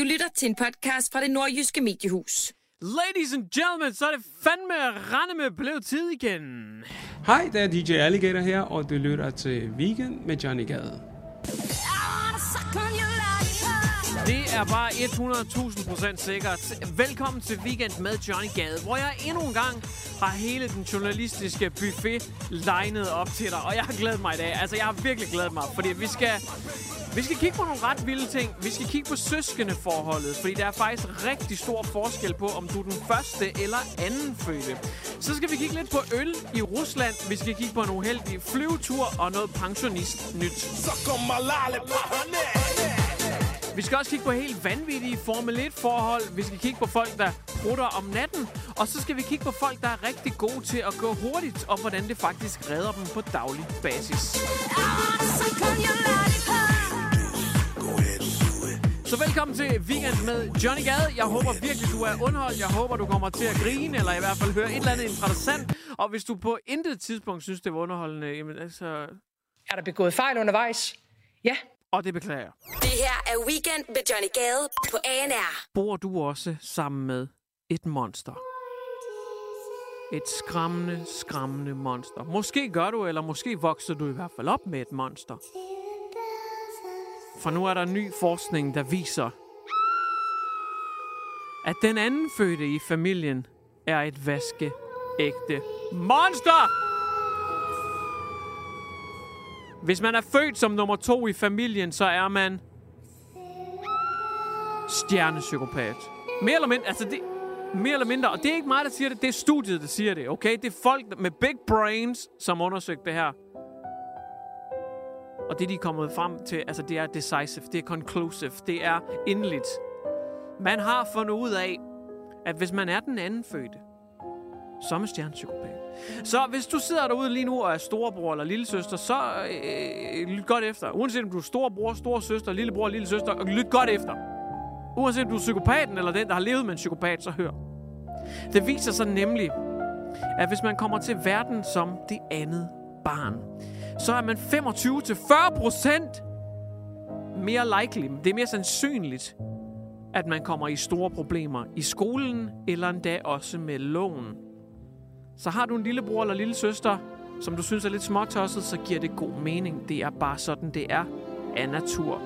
Du lytter til en podcast fra det nordjyske mediehus. Ladies and gentlemen, så er det fandme rende med blevet tid igen. Hej, det er DJ Alligator her, og du lytter til Weekend med Johnny Gade. Det er bare 100.000% sikkert. Velkommen til Weekend med Johnny Gade, hvor jeg endnu en gang har hele den journalistiske buffet legnet op til dig. Og jeg har glædet mig i dag. Altså, jeg har virkelig glædet mig, fordi vi skal, vi skal kigge på nogle ret vilde ting. Vi skal kigge på søskendeforholdet, fordi der er faktisk rigtig stor forskel på, om du er den første eller anden fødte. Så skal vi kigge lidt på øl i Rusland. Vi skal kigge på en uheldig flyvetur og noget pensionist nyt. Så kommer lollipop. Vi skal også kigge på helt vanvittige Formel 1-forhold. Vi skal kigge på folk, der prutter om natten. Og så skal vi kigge på folk, der er rigtig gode til at gå hurtigt, og hvordan det faktisk redder dem på daglig basis. Så velkommen til Weekend med Johnny Gade. Jeg håber virkelig, du er underholdt. Jeg håber, du kommer til at grine, eller i hvert fald høre et eller andet interessant. Og hvis du på intet tidspunkt synes, det var underholdende, jamen altså... Er der begået fejl undervejs? Ja, og det beklager jeg. Det her er Weekend med Johnny Gade på ANR. Bor du også sammen med et monster? Et skræmmende, skræmmende monster. Måske gør du, eller måske vokser du i hvert fald op med et monster. For nu er der ny forskning, der viser, at den anden fødte i familien er et vaskeægte monster! Hvis man er født som nummer to i familien, så er man stjernepsykopat. Mere eller mindre, altså det, mere eller mindre, og det er ikke mig, der siger det, det er studiet, der siger det, okay? Det er folk med big brains, som undersøgte det her. Og det, de er kommet frem til, altså det er decisive, det er conclusive, det er endeligt. Man har fundet ud af, at hvis man er den anden fødte, så er man stjernepsykopat. Så hvis du sidder derude lige nu og er storebror eller lillesøster, så øh, lyt godt efter. Uanset om du er storebror, storesøster, lillebror, lillesøster, og lyt godt efter. Uanset om du er psykopaten eller den, der har levet med en psykopat, så hør. Det viser sig nemlig, at hvis man kommer til verden som det andet barn, så er man 25-40% mere likely, det er mere sandsynligt, at man kommer i store problemer i skolen, eller endda også med loven. Så har du en lillebror eller lille søster, som du synes er lidt småtosset, så giver det god mening. Det er bare sådan, det er af natur.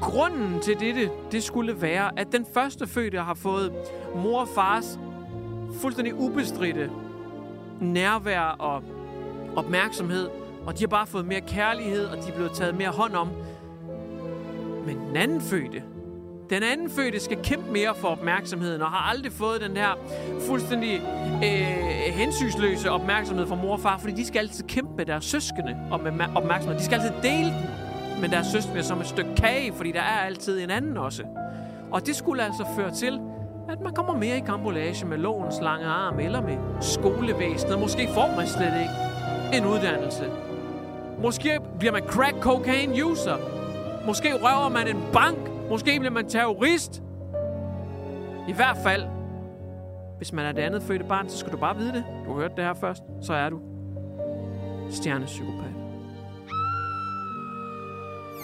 Grunden til dette, det skulle være, at den første fødte har fået mor og fars fuldstændig ubestridte nærvær og opmærksomhed, og de har bare fået mere kærlighed, og de er blevet taget mere hånd om. Men den anden fødte, den anden fødte skal kæmpe mere for opmærksomheden, og har aldrig fået den her fuldstændig øh, hensynsløse opmærksomhed fra mor og far, fordi de skal altid kæmpe med deres søskende om med opmærksomhed. De skal altid dele den med deres søskende som et stykke kage, fordi der er altid en anden også. Og det skulle altså føre til, at man kommer mere i kambolage med lovens lange arm, eller med skolevæsenet. Måske får man slet ikke en uddannelse. Måske bliver man crack cocaine user. Måske røver man en bank. Måske bliver man terrorist. I hvert fald, hvis man er det andet fødte barn, så skal du bare vide det. Du har hørt det her først. Så er du stjernepsykopat.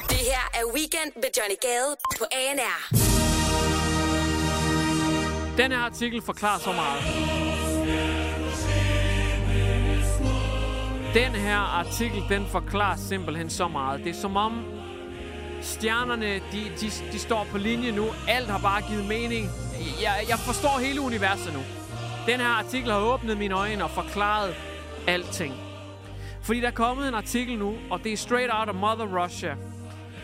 Det her er Weekend med Johnny Gade på ANR. Den her artikel forklarer så meget. Den her artikel, den forklarer simpelthen så meget. Det er som om stjernerne, de, de, de står på linje nu. Alt har bare givet mening. Jeg, jeg forstår hele universet nu. Den her artikel har åbnet mine øjne og forklaret alting. Fordi der er kommet en artikel nu, og det er straight out of Mother Russia.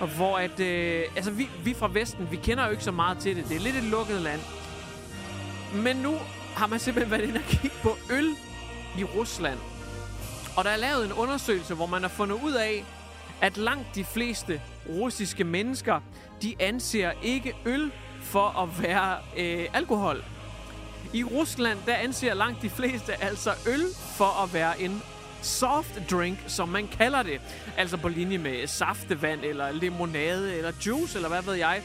Og hvor at, øh, altså vi, vi fra Vesten, vi kender jo ikke så meget til det. Det er lidt et lukket land. Men nu har man simpelthen været inde og kigge på øl i Rusland. Og der er lavet en undersøgelse, hvor man har fundet ud af, at langt de fleste russiske mennesker, de anser ikke øl for at være øh, alkohol. I Rusland, der anser langt de fleste altså øl for at være en soft drink, som man kalder det. Altså på linje med saftevand, eller limonade, eller juice, eller hvad ved jeg.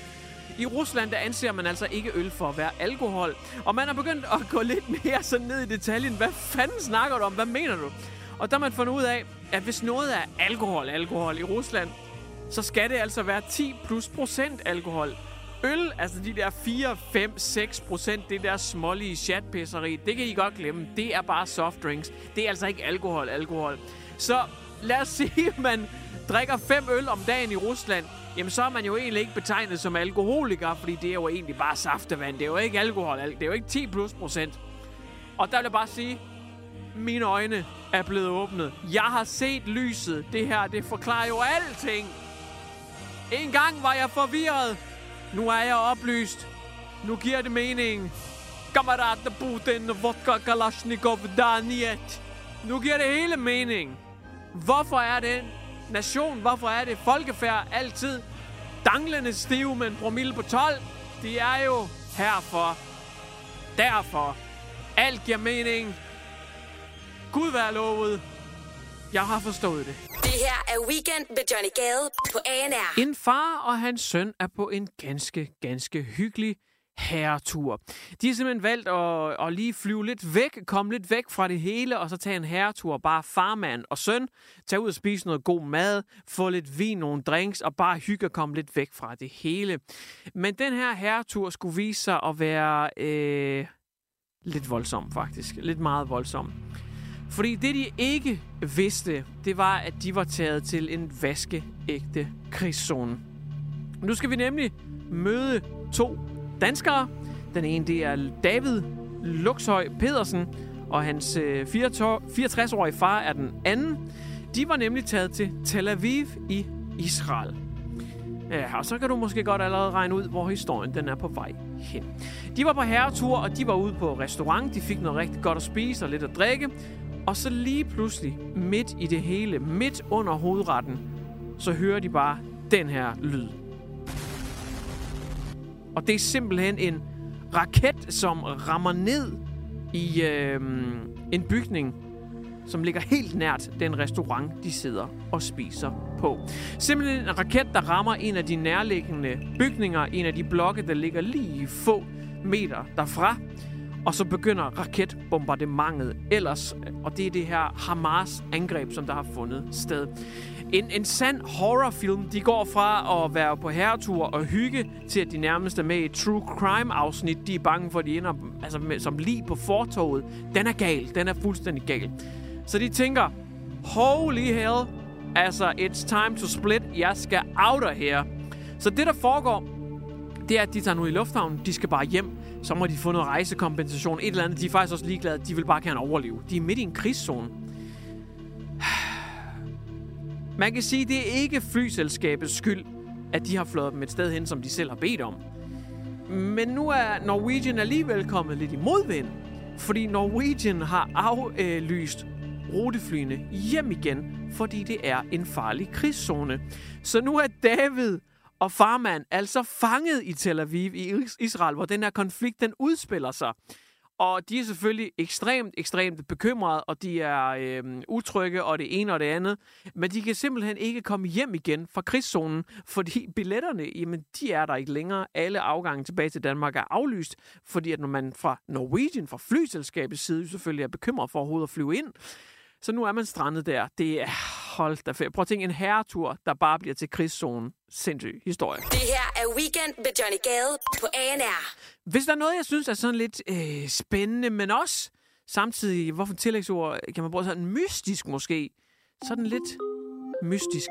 I Rusland, der anser man altså ikke øl for at være alkohol. Og man er begyndt at gå lidt mere sådan ned i detaljen. Hvad fanden snakker du om? Hvad mener du? Og der har man fundet ud af, at hvis noget er alkohol, alkohol i Rusland, så skal det altså være 10 plus procent alkohol. Øl, altså de der 4, 5, 6 procent, det der smålige chatpisseri, det kan I godt glemme. Det er bare soft drinks. Det er altså ikke alkohol, alkohol. Så lad os sige, at man drikker 5 øl om dagen i Rusland. Jamen, så er man jo egentlig ikke betegnet som alkoholiker, fordi det er jo egentlig bare saftevand. Det er jo ikke alkohol. Det er jo ikke 10 plus procent. Og der vil jeg bare sige, mine øjne er blevet åbnet. Jeg har set lyset. Det her, det forklarer jo alting. En gang var jeg forvirret. Nu er jeg oplyst. Nu giver det mening. Kammerat Putin, vodka Kalashnikov, Daniet. Nu giver det hele mening. Hvorfor er det nation, hvorfor er det folkefærd altid danglende stiv med en promille på 12? De er jo herfor. Derfor. Alt giver mening. Gud være lovet. Jeg har forstået det. Det her er Weekend med Johnny Gade på ANR. En far og hans søn er på en ganske, ganske hyggelig herretur. De har simpelthen valgt at, at lige flyve lidt væk, komme lidt væk fra det hele, og så tage en herretur. Bare farmand og søn, tage ud og spise noget god mad, få lidt vin, nogle drinks, og bare hygge og komme lidt væk fra det hele. Men den her herretur skulle vise sig at være øh, lidt voldsom, faktisk. Lidt meget voldsom. Fordi det, de ikke vidste, det var, at de var taget til en vaskeægte krigszone. Nu skal vi nemlig møde to danskere. Den ene, det er David Luxhøj Pedersen, og hans øh, 64-årige far er den anden. De var nemlig taget til Tel Aviv i Israel. Ja, og så kan du måske godt allerede regne ud, hvor historien den er på vej hen. De var på herretur, og de var ude på restaurant. De fik noget rigtig godt at spise og lidt at drikke. Og så lige pludselig, midt i det hele, midt under hovedretten, så hører de bare den her lyd. Og det er simpelthen en raket, som rammer ned i øh, en bygning, som ligger helt nært den restaurant, de sidder og spiser på. Simpelthen en raket, der rammer en af de nærliggende bygninger, en af de blokke, der ligger lige få meter derfra. Og så begynder raketbombardementet ellers, og det er det her Hamas-angreb, som der har fundet sted. En, en sand horrorfilm, de går fra at være på herretur og hygge, til at de nærmest er med i et true crime-afsnit. De er bange for, at de ender altså, med, som lige på fortoget. Den er gal. Den er fuldstændig gal. Så de tænker, holy hell, altså, it's time to split. Jeg skal out of here. Så det, der foregår, det er, at de tager nu i lufthavnen. De skal bare hjem. Så må de få noget rejsekompensation. Et eller andet. De er faktisk også ligeglade. De vil bare gerne overleve. De er midt i en krigszone. Man kan sige, det er ikke flyselskabets skyld, at de har flået dem et sted hen, som de selv har bedt om. Men nu er Norwegian alligevel kommet lidt i modvind, fordi Norwegian har aflyst ruteflyene hjem igen, fordi det er en farlig krigszone. Så nu er David og farmand altså fanget i Tel Aviv i Israel, hvor den her konflikt den udspiller sig. Og de er selvfølgelig ekstremt, ekstremt bekymrede, og de er øh, utrygge, og det ene og det andet. Men de kan simpelthen ikke komme hjem igen fra krigszonen, fordi billetterne, jamen, de er der ikke længere. Alle afgange tilbage til Danmark er aflyst, fordi at når man fra Norwegian, fra flyselskabets side, selvfølgelig er bekymret for overhovedet at flyve ind. Så nu er man strandet der. Det er, hold da fedt. Prøv at tænke en herretur, der bare bliver til krigszonen. Sindssyg historie. Det her er Weekend med Johnny Gade på ANR. Hvis der er noget, jeg synes er sådan lidt øh, spændende, men også samtidig, hvorfor tillægsord kan man bruge sådan mystisk måske, sådan lidt mystisk,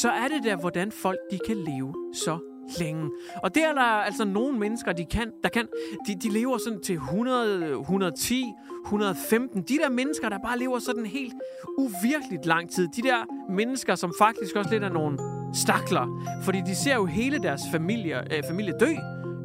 så er det der, hvordan folk de kan leve så længe. Og det er der altså nogle mennesker, de kan, der kan. De, de lever sådan til 100, 110, 115. De der mennesker, der bare lever sådan helt uvirkeligt lang tid. De der mennesker, som faktisk også lidt er nogle stakler. Fordi de ser jo hele deres familie, øh, familie dø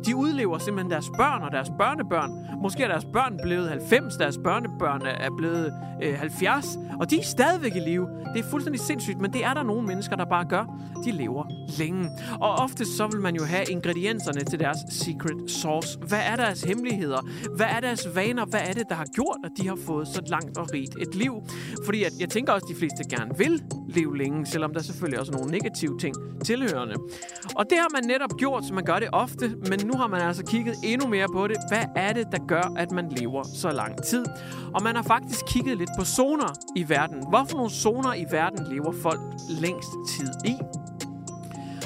de udlever simpelthen deres børn og deres børnebørn. Måske er deres børn blevet 90, deres børnebørn er blevet øh, 70, og de er stadigvæk i live. Det er fuldstændig sindssygt, men det er der nogle mennesker, der bare gør. De lever længe. Og ofte så vil man jo have ingredienserne til deres secret sauce. Hvad er deres hemmeligheder? Hvad er deres vaner? Hvad er det, der har gjort, at de har fået så langt og rigt et liv? Fordi at, jeg tænker også, at de fleste gerne vil leve længe, selvom der selvfølgelig også er nogle negative ting tilhørende. Og det har man netop gjort, så man gør det ofte, men nu har man altså kigget endnu mere på det. Hvad er det, der gør, at man lever så lang tid? Og man har faktisk kigget lidt på zoner i verden. Hvorfor nogle zoner i verden lever folk længst tid i?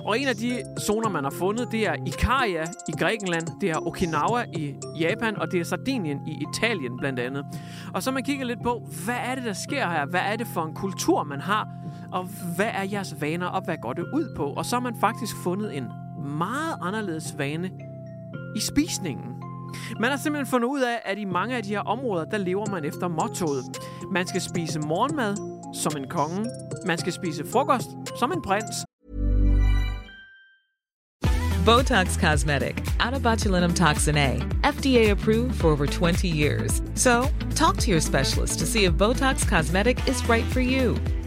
Og en af de zoner, man har fundet, det er Ikaria i Grækenland, det er Okinawa i Japan, og det er Sardinien i Italien blandt andet. Og så man kigger lidt på, hvad er det, der sker her? Hvad er det for en kultur, man har? Og hvad er jeres vaner, og hvad går det ud på? Og så har man faktisk fundet en meget anderledes vane i spisningen. Man har simpelthen fundet ud af, at i mange af de her områder, der lever man efter mottoet. Man skal spise morgenmad som en konge. Man skal spise frokost som en prins. Botox Cosmetic, out of botulinum toxin A, FDA approved for over 20 years. So, talk to your specialist to see if Botox Cosmetic is right for you.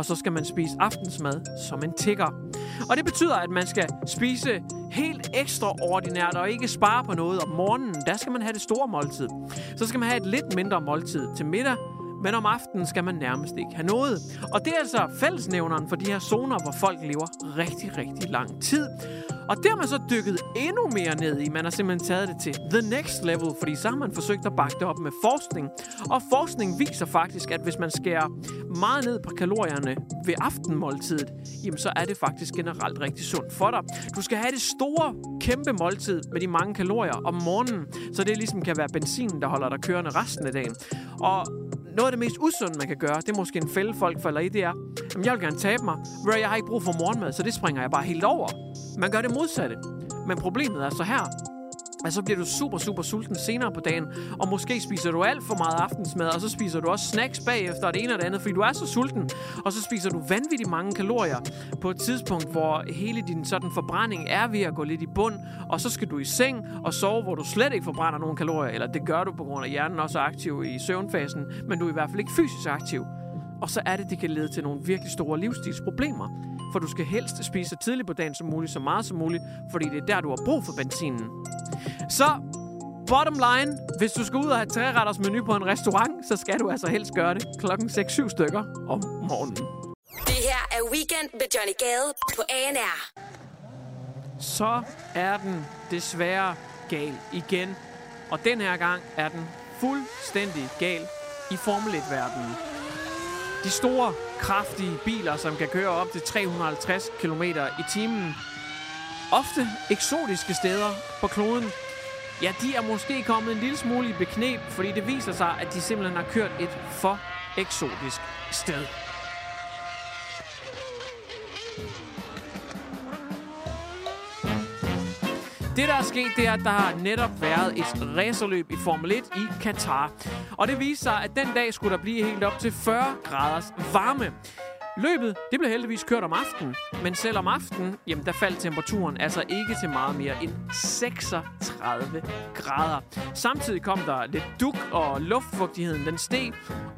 og så skal man spise aftensmad som en tigger. Og det betyder, at man skal spise helt ekstraordinært og ikke spare på noget om morgenen. Der skal man have det store måltid. Så skal man have et lidt mindre måltid til middag, men om aftenen skal man nærmest ikke have noget. Og det er altså fællesnævneren for de her zoner, hvor folk lever rigtig, rigtig lang tid. Og det har man så dykket endnu mere ned i. Man har simpelthen taget det til the next level, fordi så har man forsøgt at bakke det op med forskning. Og forskning viser faktisk, at hvis man skærer meget ned på kalorierne ved aftenmåltidet, jamen så er det faktisk generelt rigtig sundt for dig. Du skal have det store, kæmpe måltid med de mange kalorier om morgenen, så det ligesom kan være benzin, der holder dig kørende resten af dagen. Og noget af det mest usunde, man kan gøre, det er måske en fælde, folk falder i, det er, jamen jeg vil gerne tabe mig, men jeg har ikke brug for morgenmad, så det springer jeg bare helt over. Man gør det modsatte. Men problemet er så her, at så bliver du super, super sulten senere på dagen, og måske spiser du alt for meget aftensmad, og så spiser du også snacks bagefter, og det ene og det andet, fordi du er så sulten, og så spiser du vanvittigt mange kalorier. På et tidspunkt, hvor hele din sådan forbrænding er ved at gå lidt i bund, og så skal du i seng og sove, hvor du slet ikke forbrænder nogen kalorier, eller det gør du på grund af, at hjernen også er aktiv i søvnfasen, men du er i hvert fald ikke fysisk aktiv. Og så er det, det kan lede til nogle virkelig store livsstilsproblemer. For du skal helst spise så tidligt på dagen som muligt, så meget som muligt, fordi det er der, du har brug for benzinen. Så bottom line, hvis du skal ud og have træretters menu på en restaurant, så skal du altså helst gøre det klokken 6-7 stykker om morgenen. Det her er Weekend med Johnny Gade på ANR. Så er den desværre gal igen. Og den her gang er den fuldstændig gal i Formel 1-verdenen. De store, kraftige biler, som kan køre op til 350 km i timen, ofte eksotiske steder på kloden, ja, de er måske kommet en lille smule i beknep, fordi det viser sig, at de simpelthen har kørt et for eksotisk sted. Det, der er sket, det er, at der har netop været et racerløb i Formel 1 i Katar. Og det viser sig, at den dag skulle der blive helt op til 40 graders varme. Løbet det blev heldigvis kørt om aftenen, men selv om aftenen, jamen der faldt temperaturen altså ikke til meget mere end 36 grader. Samtidig kom der lidt duk, og luftfugtigheden den steg.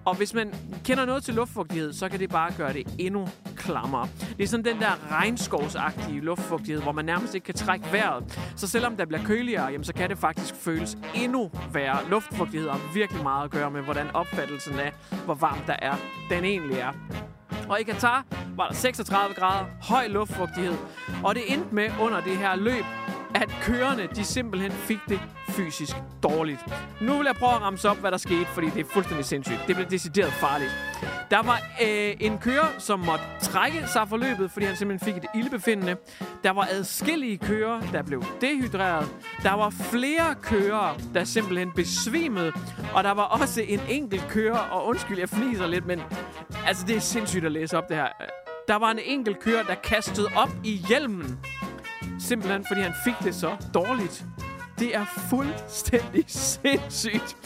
Og hvis man kender noget til luftfugtighed, så kan det bare gøre det endnu klammere. Det er sådan den der regnskovsagtige luftfugtighed, hvor man nærmest ikke kan trække vejret. Så selvom der bliver køligere, jamen, så kan det faktisk føles endnu værre. Luftfugtighed har virkelig meget at gøre med, hvordan opfattelsen af, hvor varmt der er, den egentlig er. Mm. Og i Katar var der 36 grader, høj luftfugtighed, og det endte med under det her løb, at kørerne de simpelthen fik det fysisk dårligt. Nu vil jeg prøve at ramse op, hvad der skete, fordi det er fuldstændig sindssygt. Det blev decideret farligt. Der var øh, en kører, som måtte trække sig for løbet, fordi han simpelthen fik et ildbefindende. Der var adskillige kører, der blev dehydreret. Der var flere kører, der simpelthen besvimede. Og der var også en enkelt kører, og undskyld, jeg fniser lidt, men altså, det er sindssygt at læse op det her. Der var en enkelt kører, der kastede op i hjelmen. Simpelthen, fordi han fik det så dårligt. Det er fuldstændig sindssygt.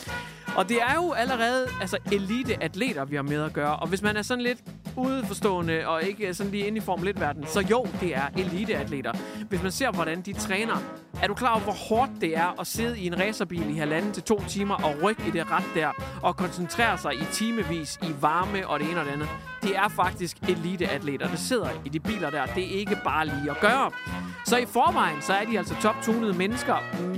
Og det er jo allerede altså, elite-atleter, vi har med at gøre. Og hvis man er sådan lidt udeforstående og ikke sådan lige inde i Formel 1-verdenen, så jo, det er elite-atleter. Hvis man ser, hvordan de træner, er du klar over, hvor hårdt det er at sidde i en racerbil i halvanden til to timer og rykke i det ret der, og koncentrere sig i timevis i varme og det ene og det andet? Det er faktisk eliteatleter, der sidder i de biler der. Det er ikke bare lige at gøre. Så i forvejen, så er de altså top-tunede mennesker,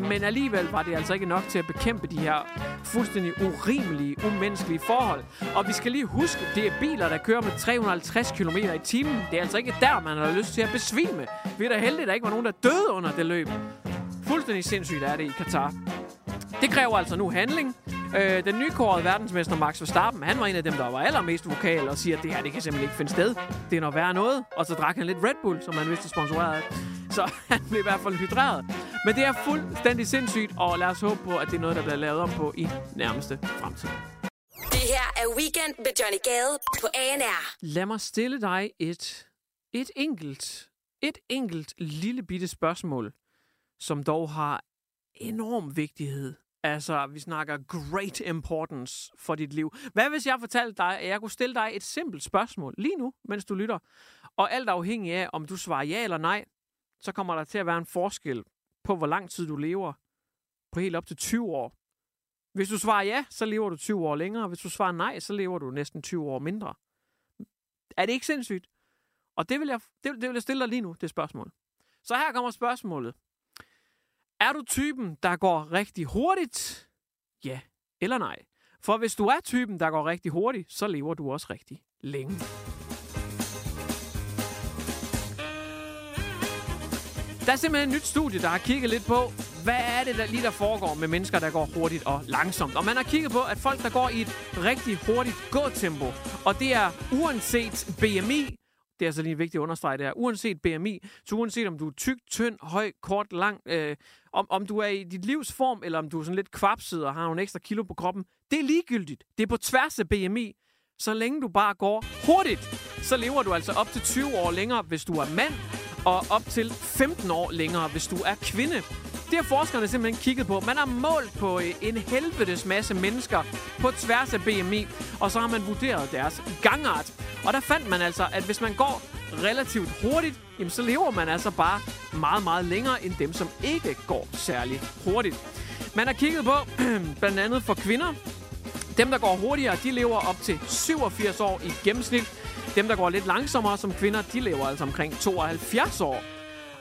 men alligevel var det altså ikke nok til at bekæmpe de her fuldstændig urimelige, umenneskelige forhold. Og vi skal lige huske, det er biler, der kører med 350 km i timen. Det er altså ikke der, man har lyst til at besvime. Vi er da heldige, at der ikke var nogen, der døde under det løb. Fuldstændig sindssygt er det i Katar. Det kræver altså nu handling. Øh, den nykårede verdensmester Max Verstappen, han var en af dem, der var allermest vokal og siger, at det her det kan simpelthen ikke finde sted. Det er noget værre noget. Og så drak han lidt Red Bull, som han vidste sponsoreret af. Så han blev i hvert fald hydreret. Men det er fuldstændig sindssygt, og lad os håbe på, at det er noget, der bliver lavet om på i nærmeste fremtid. Det her er Weekend med Johnny Gade på ANR. Lad mig stille dig et, et enkelt, et enkelt lille bitte spørgsmål, som dog har enorm vigtighed. Altså, vi snakker great importance for dit liv. Hvad hvis jeg fortalte dig, at jeg kunne stille dig et simpelt spørgsmål lige nu, mens du lytter? Og alt afhængig af, om du svarer ja eller nej, så kommer der til at være en forskel på, hvor lang tid du lever. På helt op til 20 år. Hvis du svarer ja, så lever du 20 år længere. Hvis du svarer nej, så lever du næsten 20 år mindre. Er det ikke sindssygt? Og det vil jeg, det, det vil jeg stille dig lige nu, det spørgsmål. Så her kommer spørgsmålet. Er du typen, der går rigtig hurtigt? Ja eller nej? For hvis du er typen, der går rigtig hurtigt, så lever du også rigtig længe. Der er simpelthen et nyt studie, der har kigget lidt på, hvad er det der lige der foregår med mennesker, der går hurtigt og langsomt. Og man har kigget på, at folk, der går i et rigtig hurtigt gåtempo, og det er uanset BMI, det er altså lige vigtigt at understrege det her. Uanset BMI, så uanset om du er tyk, tynd, høj, kort, lang, øh, om, om du er i dit livs form, eller om du er sådan lidt kvapset og har nogle ekstra kilo på kroppen, det er ligegyldigt. Det er på tværs af BMI. Så længe du bare går hurtigt, så lever du altså op til 20 år længere, hvis du er mand, og op til 15 år længere, hvis du er kvinde. Det har forskerne simpelthen kigget på. Man har målt på øh, en helvedes masse mennesker på tværs af BMI, og så har man vurderet deres gangart. Og der fandt man altså, at hvis man går relativt hurtigt, jamen så lever man altså bare meget, meget længere end dem, som ikke går særlig hurtigt. Man har kigget på, blandt andet for kvinder, dem, der går hurtigere, de lever op til 87 år i gennemsnit. Dem, der går lidt langsommere som kvinder, de lever altså omkring 72 år.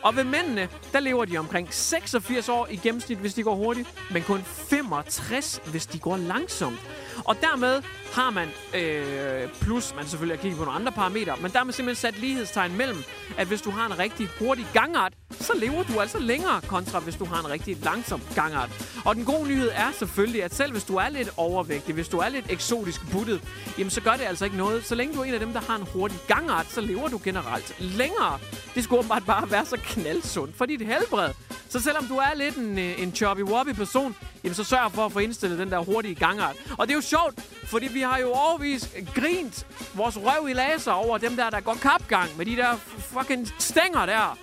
Og ved mændene, der lever de omkring 86 år i gennemsnit, hvis de går hurtigt, men kun 65, hvis de går langsomt. Og dermed har man, øh, plus man selvfølgelig har kigget på nogle andre parametre, men der har man simpelthen sat lighedstegn mellem, at hvis du har en rigtig hurtig gangart, så lever du altså længere, kontra hvis du har en rigtig langsom gangart. Og den gode nyhed er selvfølgelig, at selv hvis du er lidt overvægtig, hvis du er lidt eksotisk buttet, jamen så gør det altså ikke noget. Så længe du er en af dem, der har en hurtig gangart, så lever du generelt længere. Det skulle åbenbart bare være så knaldsundt for dit helbred. Så selvom du er lidt en, øh, en choppy-woppy person, jamen så sørg for at få indstillet den der hurtige gangart. Og det er jo sjovt, fordi vi har jo overvis grint vores røv i laser over dem der, der går kapgang med de der fucking stænger der.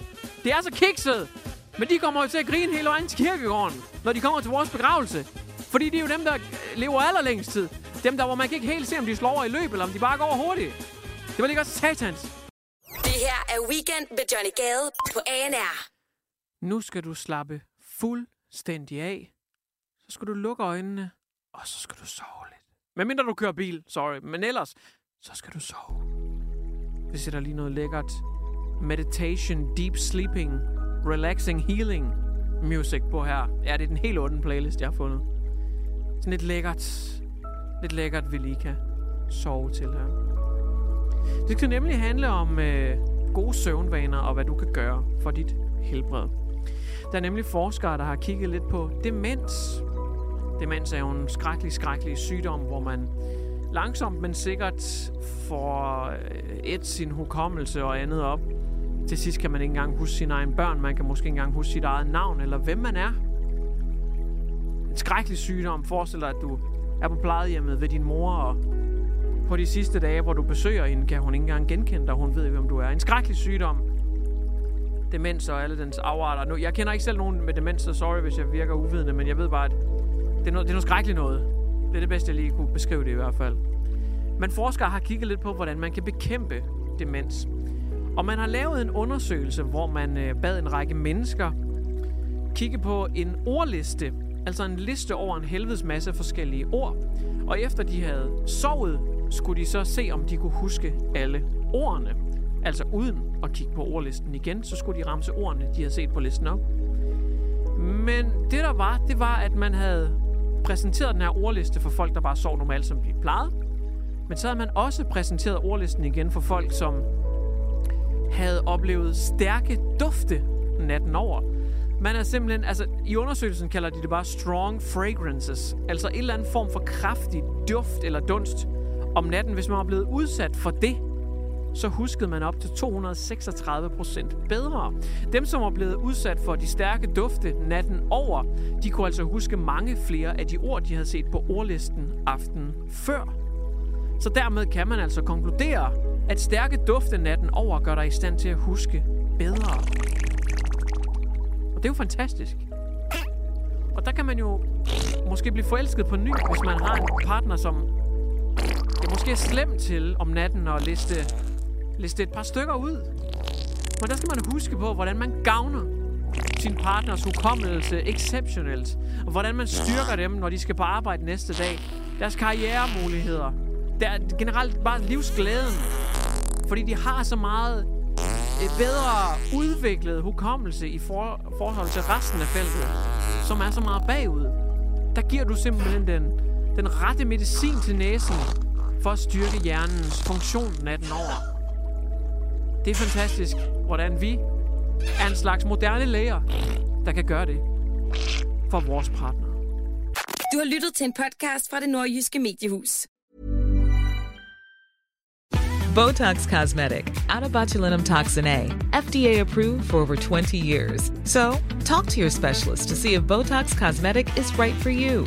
Det er så kikset. Men de kommer jo til at grine hele vejen til kirkegården, når de kommer til vores begravelse. Fordi det er jo dem, der lever allerlængst tid. Dem der, hvor man kan ikke helt se, om de slår over i løb, eller om de bare går hurtigt. Det var lige godt satans. Det her er Weekend med Johnny Gade på ANR. Nu skal du slappe fuldstændig af. Så skal du lukke øjnene, og så skal du sove lidt. Men mindre du kører bil, sorry. Men ellers, så skal du sove. Vi sætter lige noget lækkert meditation, deep sleeping, relaxing, healing music på her. Ja, det er den helt onde playlist, jeg har fundet. Sådan lidt lækkert, lidt lækkert, vi lige kan sove til her. Det skal nemlig handle om øh, gode søvnvaner og hvad du kan gøre for dit helbred. Der er nemlig forskere, der har kigget lidt på demens. Demens er jo en skrækkelig, skrækkelig sygdom, hvor man langsomt, men sikkert får øh, et sin hukommelse og andet op. Til sidst kan man ikke engang huske sine egne børn. Man kan måske ikke engang huske sit eget navn, eller hvem man er. En skrækkelig sygdom. Forestil dig, at du er på plejehjemmet ved din mor, og på de sidste dage, hvor du besøger hende, kan hun ikke engang genkende dig. Hun ved, hvem du er. En skrækkelig sygdom. Demens og alle dens afarter. Nu, jeg kender ikke selv nogen med demens, så sorry, hvis jeg virker uvidende, men jeg ved bare, at det er noget, det er noget skrækkeligt noget. Det er det bedste, jeg lige kunne beskrive det i hvert fald. Men forskere har kigget lidt på, hvordan man kan bekæmpe demens. Og man har lavet en undersøgelse, hvor man øh, bad en række mennesker kigge på en ordliste, altså en liste over en helvedes masse forskellige ord. Og efter de havde sovet, skulle de så se, om de kunne huske alle ordene. Altså uden at kigge på ordlisten igen, så skulle de ramse ordene, de havde set på listen op. Men det der var, det var, at man havde præsenteret den her ordliste for folk, der bare sov normalt, som de plejede. Men så havde man også præsenteret ordlisten igen for folk, som havde oplevet stærke dufte natten over. Man er simpelthen, altså i undersøgelsen kalder de det bare strong fragrances, altså en eller anden form for kraftig duft eller dunst om natten. Hvis man var blevet udsat for det, så huskede man op til 236 procent bedre. Dem, som var blevet udsat for de stærke dufte natten over, de kunne altså huske mange flere af de ord, de havde set på ordlisten aftenen før. Så dermed kan man altså konkludere, at stærke dufte natten over gør dig i stand til at huske bedre. Og det er jo fantastisk. Og der kan man jo måske blive forelsket på ny, hvis man har en partner, som måske er slemt til om natten at liste, liste et par stykker ud. Men der skal man huske på, hvordan man gavner sin partners hukommelse exceptionelt. Og hvordan man styrker dem, når de skal på arbejde næste dag. Deres karrieremuligheder. Der er generelt bare livsglæden. Fordi de har så meget eh, bedre udviklet hukommelse i for, forhold til resten af feltet, som er så meget bagud. Der giver du simpelthen den, den rette medicin til næsen for at styrke hjernens funktion natten over. Det er fantastisk, hvordan vi er en slags moderne læger, der kan gøre det for vores partner. Du har lyttet til en podcast fra det nordjyske mediehus. Botox Cosmetic, out of botulinum toxin A, FDA approved for over 20 years. So, talk to your specialist to see if Botox Cosmetic is right for you.